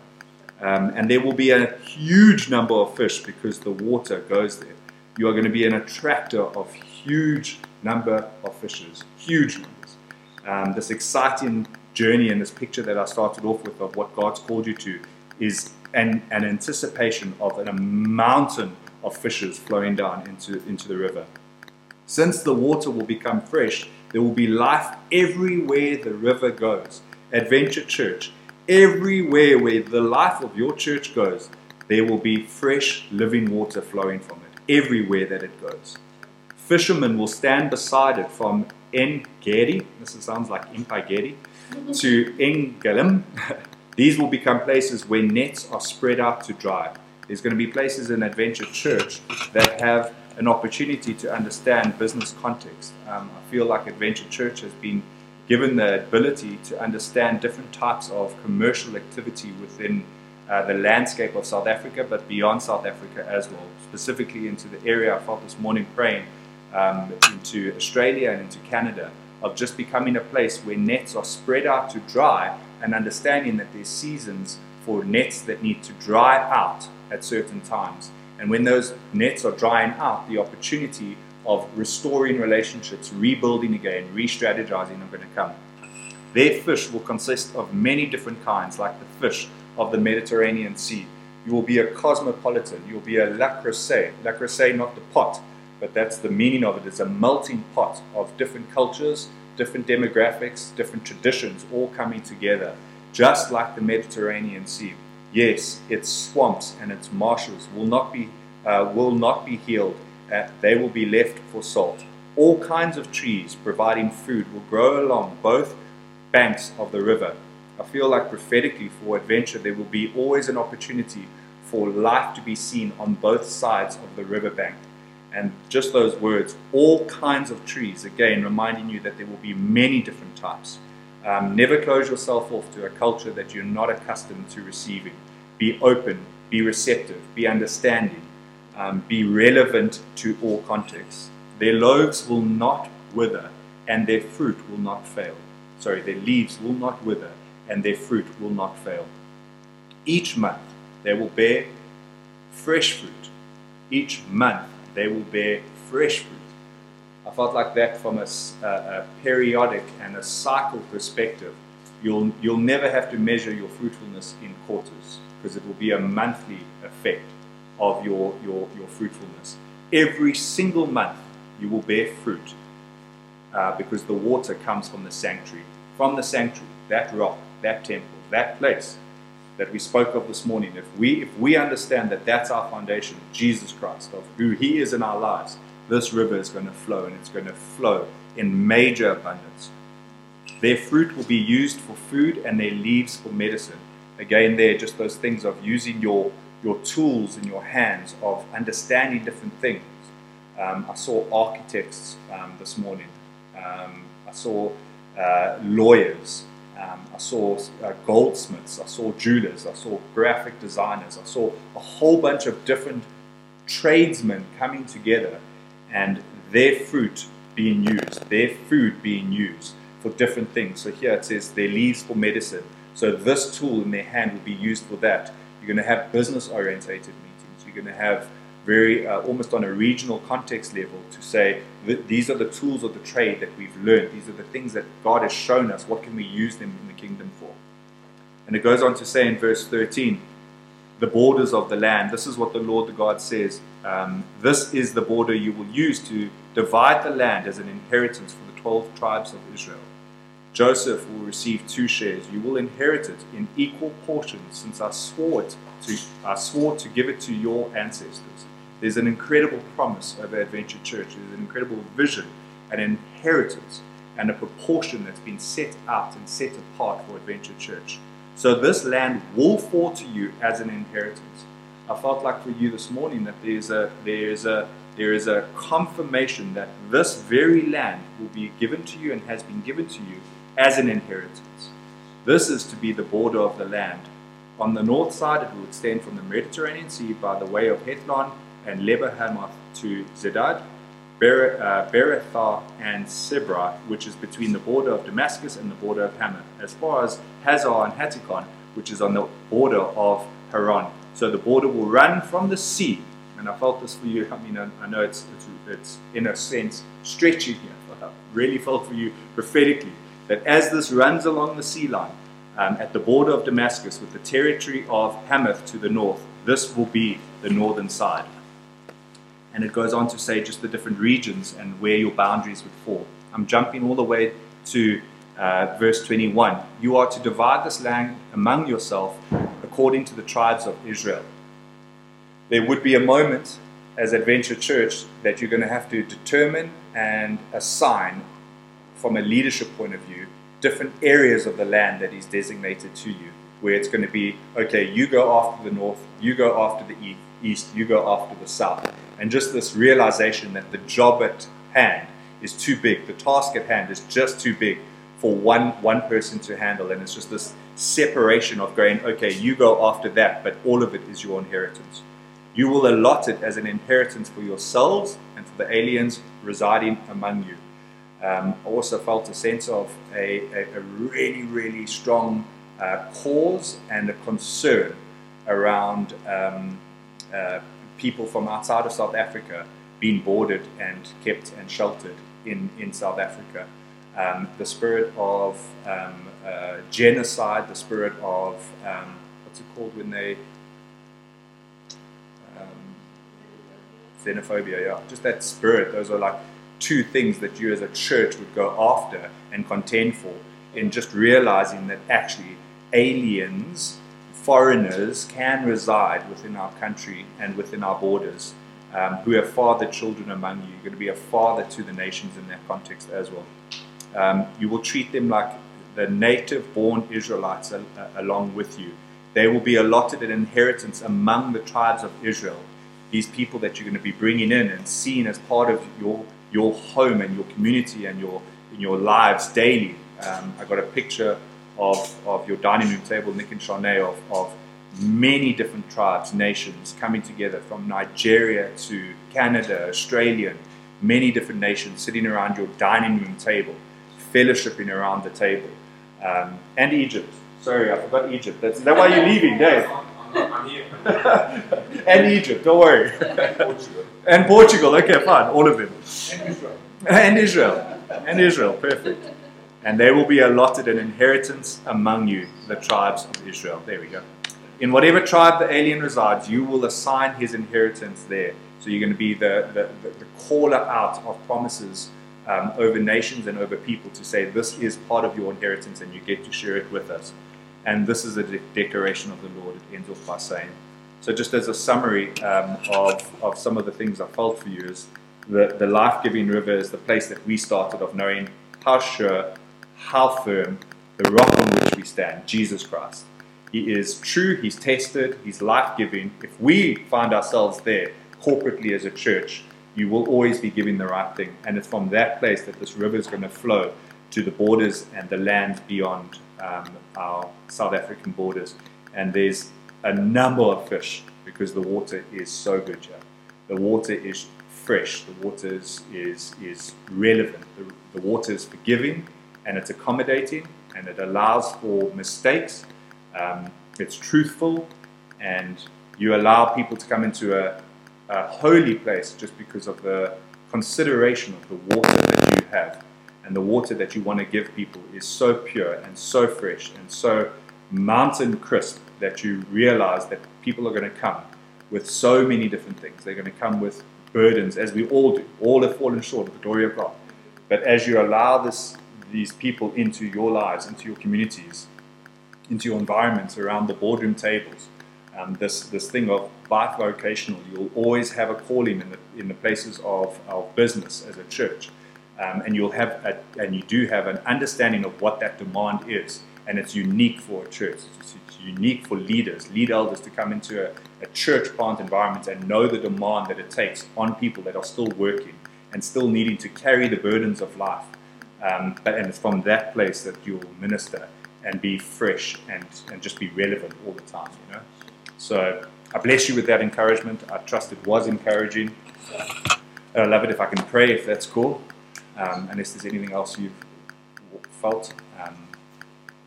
Um, and there will be a huge number of fish because the water goes there. You are going to be an attractor of huge number of fishes, huge numbers. Um, this exciting journey and this picture that I started off with of what God's called you to is an, an anticipation of an, a mountain of fishes flowing down into, into the river. Since the water will become fresh, there will be life everywhere the river goes. Adventure Church, everywhere where the life of your church goes, there will be fresh living water flowing from it, everywhere that it goes. Fishermen will stand beside it from En Gedi, this sounds like Impagedi, to Engelim, These will become places where nets are spread out to dry. There's going to be places in Adventure Church that have an opportunity to understand business context. Um, I feel like Adventure Church has been given the ability to understand different types of commercial activity within uh, the landscape of South Africa, but beyond South Africa as well, specifically into the area I felt this morning praying um, into Australia and into Canada, of just becoming a place where nets are spread out to dry and understanding that there's seasons for nets that need to dry out at certain times. And when those nets are drying out, the opportunity of restoring relationships, rebuilding again, re strategizing are going to come. Their fish will consist of many different kinds, like the fish of the Mediterranean Sea. You will be a cosmopolitan. You'll be a La Creuset. La Creuset, not the pot, but that's the meaning of it. It's a melting pot of different cultures, different demographics, different traditions all coming together, just like the Mediterranean Sea. Yes, its swamps and its marshes will not be, uh, will not be healed. Uh, they will be left for salt. All kinds of trees providing food will grow along both banks of the river. I feel like prophetically for adventure, there will be always an opportunity for life to be seen on both sides of the riverbank. And just those words, all kinds of trees, again, reminding you that there will be many different types. Um, never close yourself off to a culture that you're not accustomed to receiving. Be open, be receptive, be understanding, um, be relevant to all contexts. Their loaves will not wither, and their fruit will not fail. Sorry, their leaves will not wither, and their fruit will not fail. Each month they will bear fresh fruit. Each month they will bear fresh fruit. I felt like that from a, a, a periodic and a cycle perspective. You'll, you'll never have to measure your fruitfulness in quarters because it will be a monthly effect of your, your, your fruitfulness. Every single month you will bear fruit uh, because the water comes from the sanctuary. From the sanctuary, that rock, that temple, that place that we spoke of this morning, if we, if we understand that that's our foundation, Jesus Christ, of who He is in our lives, this river is going to flow and it's going to flow in major abundance. Their fruit will be used for food and their leaves for medicine. Again, there, just those things of using your, your tools in your hands, of understanding different things. Um, I saw architects um, this morning. Um, I saw uh, lawyers. Um, I saw uh, goldsmiths, I saw jewelers, I saw graphic designers, I saw a whole bunch of different tradesmen coming together and their fruit being used, their food being used for different things. So here it says their leaves for medicine. So this tool in their hand will be used for that. You're going to have business orientated meetings. You're going to have very uh, almost on a regional context level to say these are the tools of the trade that we've learned. These are the things that God has shown us. What can we use them in the kingdom for? And it goes on to say in verse 13, the borders of the land. This is what the Lord the God says. Um, this is the border you will use to divide the land as an inheritance for the 12 tribes of Israel. Joseph will receive two shares. You will inherit it in equal portions, since I swore it to I swore to give it to your ancestors. There's an incredible promise of Adventure Church. There's an incredible vision, an inheritance, and a proportion that's been set out and set apart for Adventure Church. So this land will fall to you as an inheritance. I felt like for you this morning that there's a there's a there is a confirmation that this very land will be given to you and has been given to you as an inheritance. This is to be the border of the land. On the north side, it will extend from the Mediterranean Sea by the way of Hethlon and Lebo to Zedad, uh, Berothah, and Sibra, which is between the border of Damascus and the border of Hamath, as far as Hazar and Hattikon, which is on the border of Haran. So the border will run from the sea, and I felt this for you. I mean, I, I know it's, it's, it's, in a sense stretching here. But I really felt for you prophetically that as this runs along the sea line, um, at the border of Damascus with the territory of Hamath to the north, this will be the northern side. And it goes on to say just the different regions and where your boundaries would fall. I'm jumping all the way to uh, verse 21. You are to divide this land among yourself according to the tribes of Israel. There would be a moment as Adventure Church that you're going to have to determine and assign, from a leadership point of view, different areas of the land that is designated to you. Where it's going to be okay, you go after the north, you go after the east, you go after the south. And just this realization that the job at hand is too big, the task at hand is just too big for one, one person to handle. And it's just this separation of going, okay, you go after that, but all of it is your inheritance. You will allot it as an inheritance for yourselves and for the aliens residing among you. Um, I also felt a sense of a, a, a really, really strong uh, cause and a concern around um, uh, people from outside of South Africa being boarded and kept and sheltered in, in South Africa. Um, the spirit of um, uh, genocide, the spirit of um, what's it called when they um, xenophobia, yeah, just that spirit. Those are like two things that you as a church would go after and contend for in just realizing that actually aliens, foreigners can reside within our country and within our borders um, who have fathered children among you. You're going to be a father to the nations in that context as well. Um, you will treat them like the native born Israelites al- along with you. They will be allotted an inheritance among the tribes of Israel. These people that you're going to be bringing in and seeing as part of your your home and your community and your your lives daily. Um, I got a picture of, of your dining room table, Nick and Shanae, of, of many different tribes, nations coming together from Nigeria to Canada, Australia, many different nations sitting around your dining room table, fellowshipping around the table. Um, and Egypt. Sorry, I forgot Egypt. That's, is that why you're leaving, Dave?
I'm here.
and Egypt, don't worry.
And Portugal.
and Portugal, okay, fine, all of them.
And Israel.
and Israel. And Israel, perfect. And they will be allotted an inheritance among you, the tribes of Israel. There we go. In whatever tribe the alien resides, you will assign his inheritance there. So you're going to be the, the, the, caller out of promises um, over nations and over people to say, this is part of your inheritance and you get to share it with us. And this is a de- declaration of the Lord, it ends off by saying. So, just as a summary um, of, of some of the things I felt for you, is the, the life giving river is the place that we started of knowing how sure, how firm, the rock on which we stand, Jesus Christ. He is true, He's tested, He's life giving. If we find ourselves there corporately as a church, you will always be giving the right thing. And it's from that place that this river is going to flow to the borders and the lands beyond um, our South African borders. And there's a number of fish because the water is so good. The water is fresh, the water is, is, is relevant, the, the water is forgiving and it's accommodating and it allows for mistakes. Um, it's truthful and you allow people to come into a, a holy place just because of the consideration of the water that you have. And the water that you want to give people is so pure and so fresh and so mountain crisp that you realize that people are going to come with so many different things. They're going to come with burdens, as we all do. All have fallen short of the glory of God. But as you allow this, these people into your lives, into your communities, into your environments, around the boardroom tables, um, this, this thing of bivocational, you'll always have a calling in the, in the places of, of business as a church. Um, and you'll have a, and you do have an understanding of what that demand is. And it's unique for a church. It's, it's unique for leaders lead elders to come into a, a church plant environment and know the demand that it takes on people that are still working and still needing to carry the burdens of life um, but, and it's from that place that you'll minister and be fresh and, and just be relevant all the time you know so I bless you with that encouragement I trust it was encouraging And I love it if I can pray if that's cool um, unless there's anything else you've felt. Um,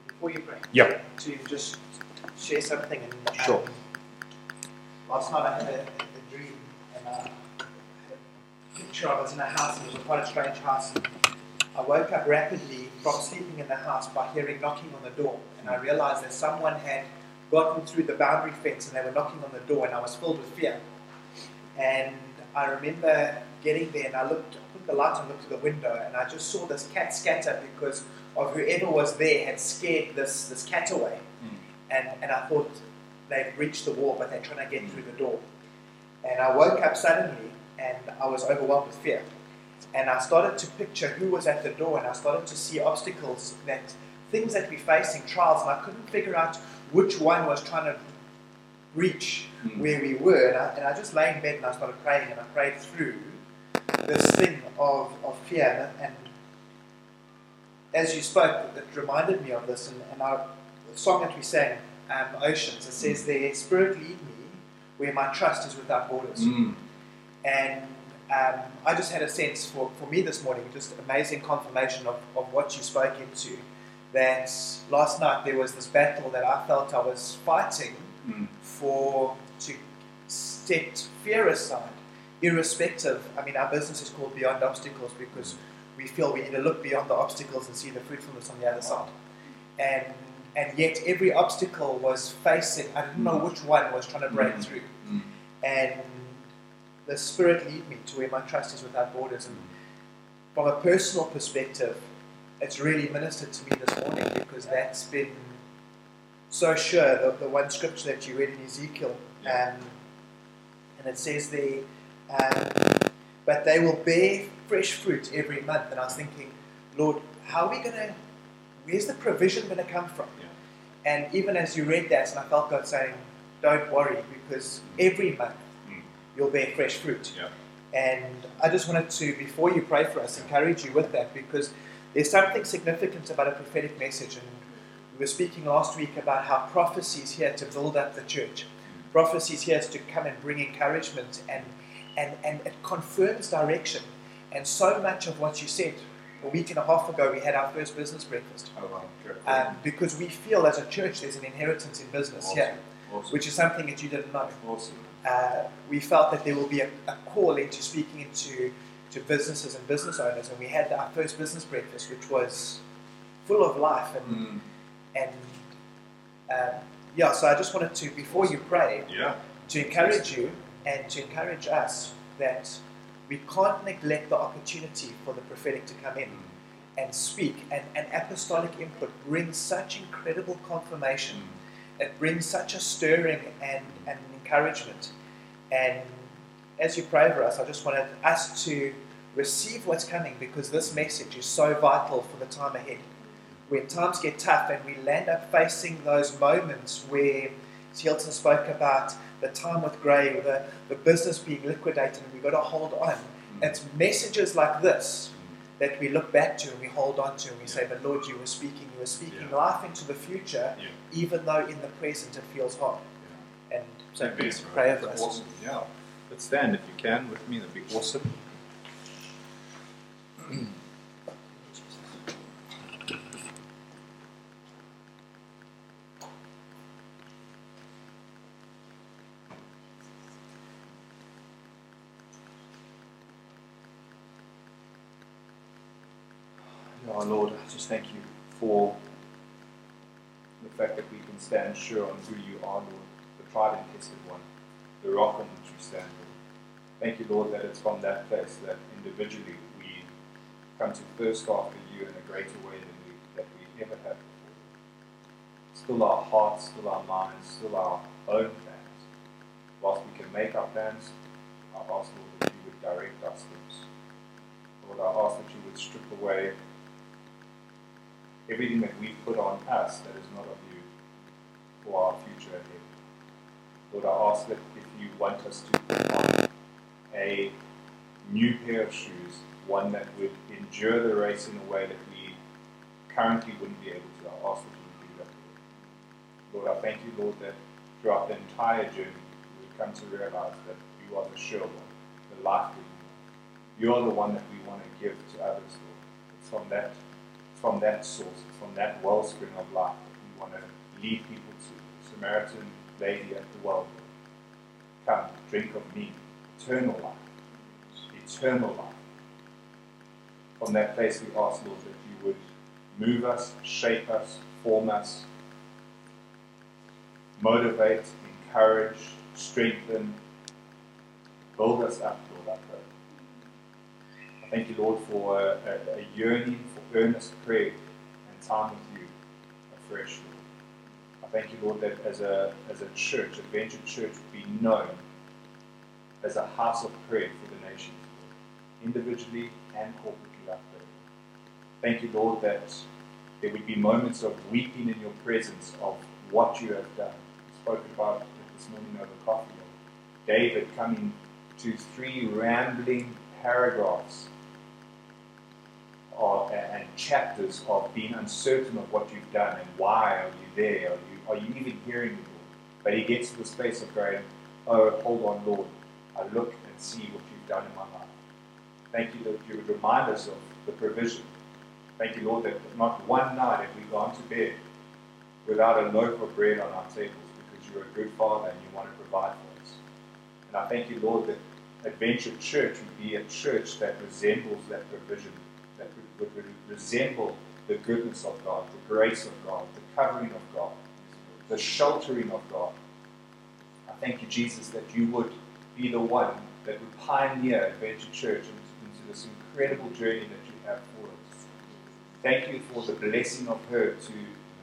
Before you pray,
yeah,
to just share something. And, um,
Sure.
Last night I had a, a dream, and uh, I had a picture of us in a house. It was quite a strange house. And I woke up rapidly from sleeping in the house by hearing knocking on the door, and I realized that someone had gotten through the boundary fence and they were knocking on the door, and I was filled with fear. And I remember getting there, and I looked, I put the light and looked to the window, and I just saw this cat scatter because of whoever was there had scared this this cat away. Hmm. And and I thought they've reached the wall, but they're trying to get hmm. through the door. And I woke up suddenly, and I was overwhelmed with fear. And I started to picture who was at the door, and I started to see obstacles that things that we're facing, trials, and I couldn't figure out which one was trying to reach
Mm.
where we were. And I, and I just lay in bed and I started praying and I prayed through this thing of, of fear. And, and as you spoke, it reminded me of this. And, and our the song that we sang, um, Oceans, it says there, Spirit lead me where my trust is without borders.
Mm.
And um, I just had a sense for, for me this morning, just amazing confirmation of, of what you spoke into. That last night there was this battle that I felt I was fighting
Mm.
for to set fear aside, irrespective. I mean, our business is called Beyond Obstacles because we feel we need to look beyond the obstacles and see the fruitfulness on the other side. And and yet every obstacle was facing. I didn't know which one was trying to break
Mm.
through.
Mm.
And the Spirit lead me to where my trust is without borders. And from a personal perspective, it's really ministered to me this morning because that's been so sure. The, the one scripture that you read in Ezekiel, um, and it says there, um, but they will bear fresh fruit every month. And I was thinking, Lord, how are we going to, where's the provision going to come from?
Yeah.
And even as you read that, and I felt God saying, don't worry, because every month. You'll bear fresh fruit.
Yeah.
And I just wanted to, before you pray for us, encourage you with that because there's something significant about a prophetic message. And we were speaking last week about how prophecy is here to build up the church. Prophecy is here to come and bring encouragement and, and, and it confirms direction. And so much of what you said, a week and a half ago, we had our first business breakfast.
Oh, wow. Good.
Um, because we feel as a church there's an inheritance in business
awesome.
here,
Awesome.
which is something that you didn't know
awesome.
Uh, we felt that there will be a, a call into speaking into to businesses and business owners, and we had our first business breakfast, which was full of life and
Mm.
and um, yeah. So I just wanted to, before you pray,
Yeah.
to encourage you and to encourage us that we can't neglect the opportunity for the prophetic to come in
Mm.
and speak. And, and apostolic input brings such incredible confirmation
Mm.
it brings such a stirring and, and encouragement. And as you pray for us, I just wanted us to receive what's coming because this message is so vital for the time ahead. When times get tough and we land up facing those moments where Hilton spoke about the time with Gray, the, the business being liquidated, and we've got to hold on. It's messages like this that we look back to and we hold on to and we say, But Lord, you were speaking, you were speaking
Yeah.
life into the future,
Yeah.
even though in the present it feels hard. And so
Amen,
please
bro.
pray for
That's
us.
Awesome. Yeah. Let's stand if you can with me. That'd be awesome. Yeah, Lord, I just thank you for the fact that we can stand sure on who you are, Lord, the tried and tested one, the rock on which we stand, Thank you, Lord, that it's from that place that individually we come to thirst after you in a greater way than we, that we ever have before. Still our hearts, still our minds, still our own plans. Whilst we can make our plans, I ask, Lord, that you would direct our steps. Lord, I ask that you would strip away everything that we put on us that is not of you for our future ahead. Lord, I ask that if you want us to on a new pair of shoes, one that would endure the race in a way that we currently wouldn't be able to, I ask that you do that. Lord, I thank you, Lord, that throughout the entire journey, we come to realize that you are the sure one, the life-giving one. You are the one that we want to give to others, Lord. From that from that source, from that wellspring of life that we want to lead people to. Samaritan lady of the world. Come, drink of me, eternal life, eternal life. From that place we ask, Lord, that you would move us, shape us, form us, motivate, encourage, strengthen, build us up, Lord, I pray. I thank you, Lord, for a, a, yearning for earnest prayer and time with you afresh, Lord. Thank you, Lord, that as a, as a church, Adventure Church, be known as a house of prayer for the nations, individually and corporately, I pray. Thank you, Lord, that there would be moments of weeping in your presence, of what you have done. We spoke about it this morning over coffee. David coming to three rambling paragraphs of, and chapters of being uncertain of what you've done and why are you there? Are you, are you even hearing me? But he gets to the space of going, Oh, hold on, Lord. I look and see what you've done in my life. Thank you that you would remind us of the provision. Thank you, Lord, that not one night have we gone to bed without a loaf of bread on our tables because you're a good Father and you want to provide for us. And I thank you, Lord, that Adventure Church would be a church that resembles that provision, that would resemble the goodness of God, the grace of God, the covering of God, the sheltering of God. I thank you, Jesus, that you would be the one that would pioneer Adventure Church into, this incredible journey that you have for us. Thank you for the blessing of her to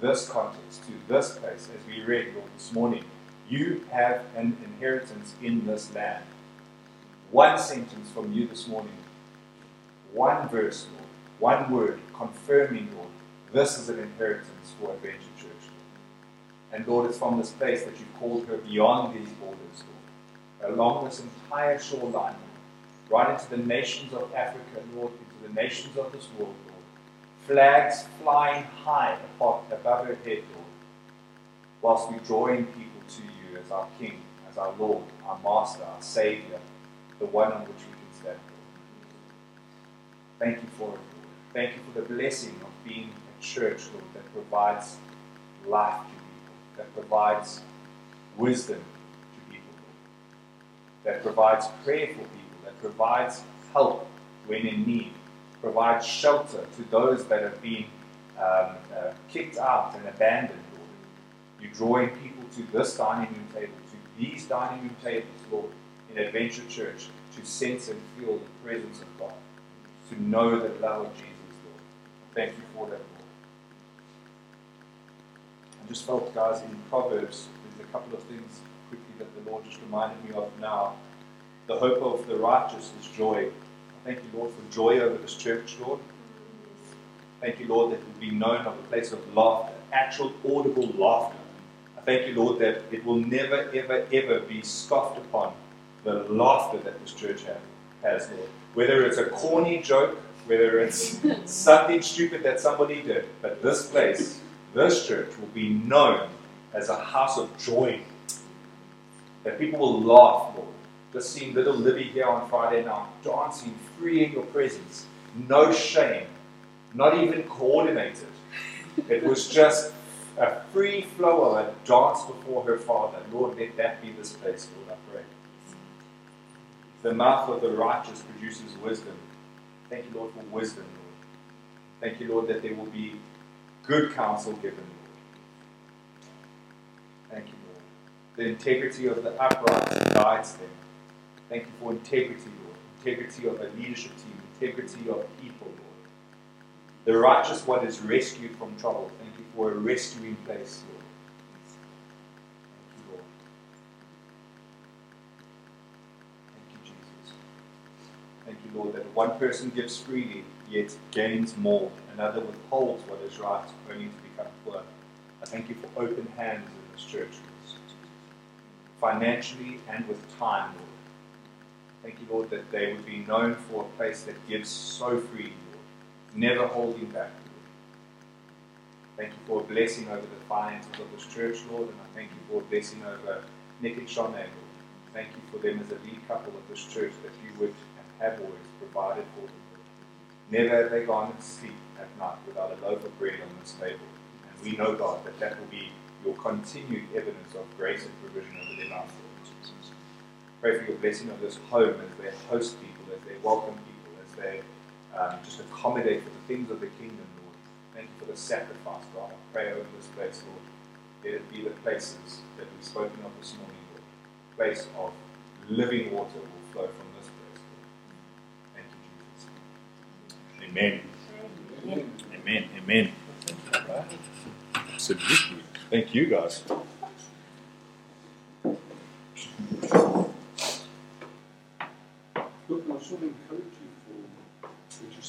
this context, to this place, as we read, Lord, this morning. You have an inheritance in this land. One sentence from you this morning, one verse, Lord, one word confirming, Lord, this is an inheritance for Adventure Church. And Lord, it's from this place that you've called her beyond these borders, Lord, along this entire shoreline, right into the nations of Africa, Lord, into the nations of this world, Lord. Flags flying high above, her head, Lord, whilst we're drawing people to you as our King, as our Lord, our Master, our Savior, the one on which we can stand, Lord. Thank you for it, Lord. Thank you for the blessing of being a church, Lord, that provides life to that provides wisdom to people, that provides prayer for people, that provides help when in need, provides shelter to those that have been um, uh, kicked out and abandoned, Lord. You're drawing people to this dining room table, to these dining room tables, Lord, in Adventure Church, to sense and feel the presence of God, to know the love of Jesus, Lord. Thank you for that. I just felt, guys, in Proverbs, there's a couple of things quickly that the Lord just reminded me of now. The hope of the righteous is joy. Thank you, Lord, for joy over this church, Lord. Thank you, Lord, that it will be known of a place of laughter, actual audible laughter. I thank you, Lord, that it will never, ever, ever be scoffed upon the laughter that this church have, has, Lord. Whether it's a corny joke, whether it's something stupid that somebody did, but this place, this church will be known as a house of joy. That people will laugh, Lord. Just seeing little Libby here on Friday night, dancing free in your presence. No shame, not even coordinated. It was just a free flow of a dance before her father. Lord, let that be this place, Lord, I pray. The mouth of the righteous produces wisdom. Thank you, Lord, for wisdom, Lord. Thank you, Lord, that there will be good counsel given, Lord. Thank you, Lord. The integrity of the upright guides them. Thank you for integrity, Lord. Integrity of a leadership team, integrity of people, Lord. The righteous one is rescued from trouble. Thank you for a rescuing place, Lord. Thank you, Lord. Thank you, Jesus. Thank you, Lord, that one person gives freely, yet gains more. Another withholds what is right, only to become poor. I thank you for open hands in this church, financially and with time, Lord. Thank you, Lord, that they would be known for a place that gives so freely, Lord, never holding back, Lord. Thank you for a blessing over the finances of this church, Lord, and I thank you for a blessing over Nick and Shana, Lord. Thank you for them as a lead couple of this church that you would and have always provided for them. Never have they gone to sleep at night without a loaf of bread on this table. And we know, God, that that will be your continued evidence of grace and provision over their Lord. Pray for your blessing of this home as they host people, as they welcome people, as they um, just accommodate for the things of the kingdom, Lord. Thank you for the sacrifice, God. I pray over this place, Lord. Let it be the places that we've spoken of this morning, Lord. Place of living water will flow from Amen. Amen. Amen. Amen. So thank you guys. Look, I for you.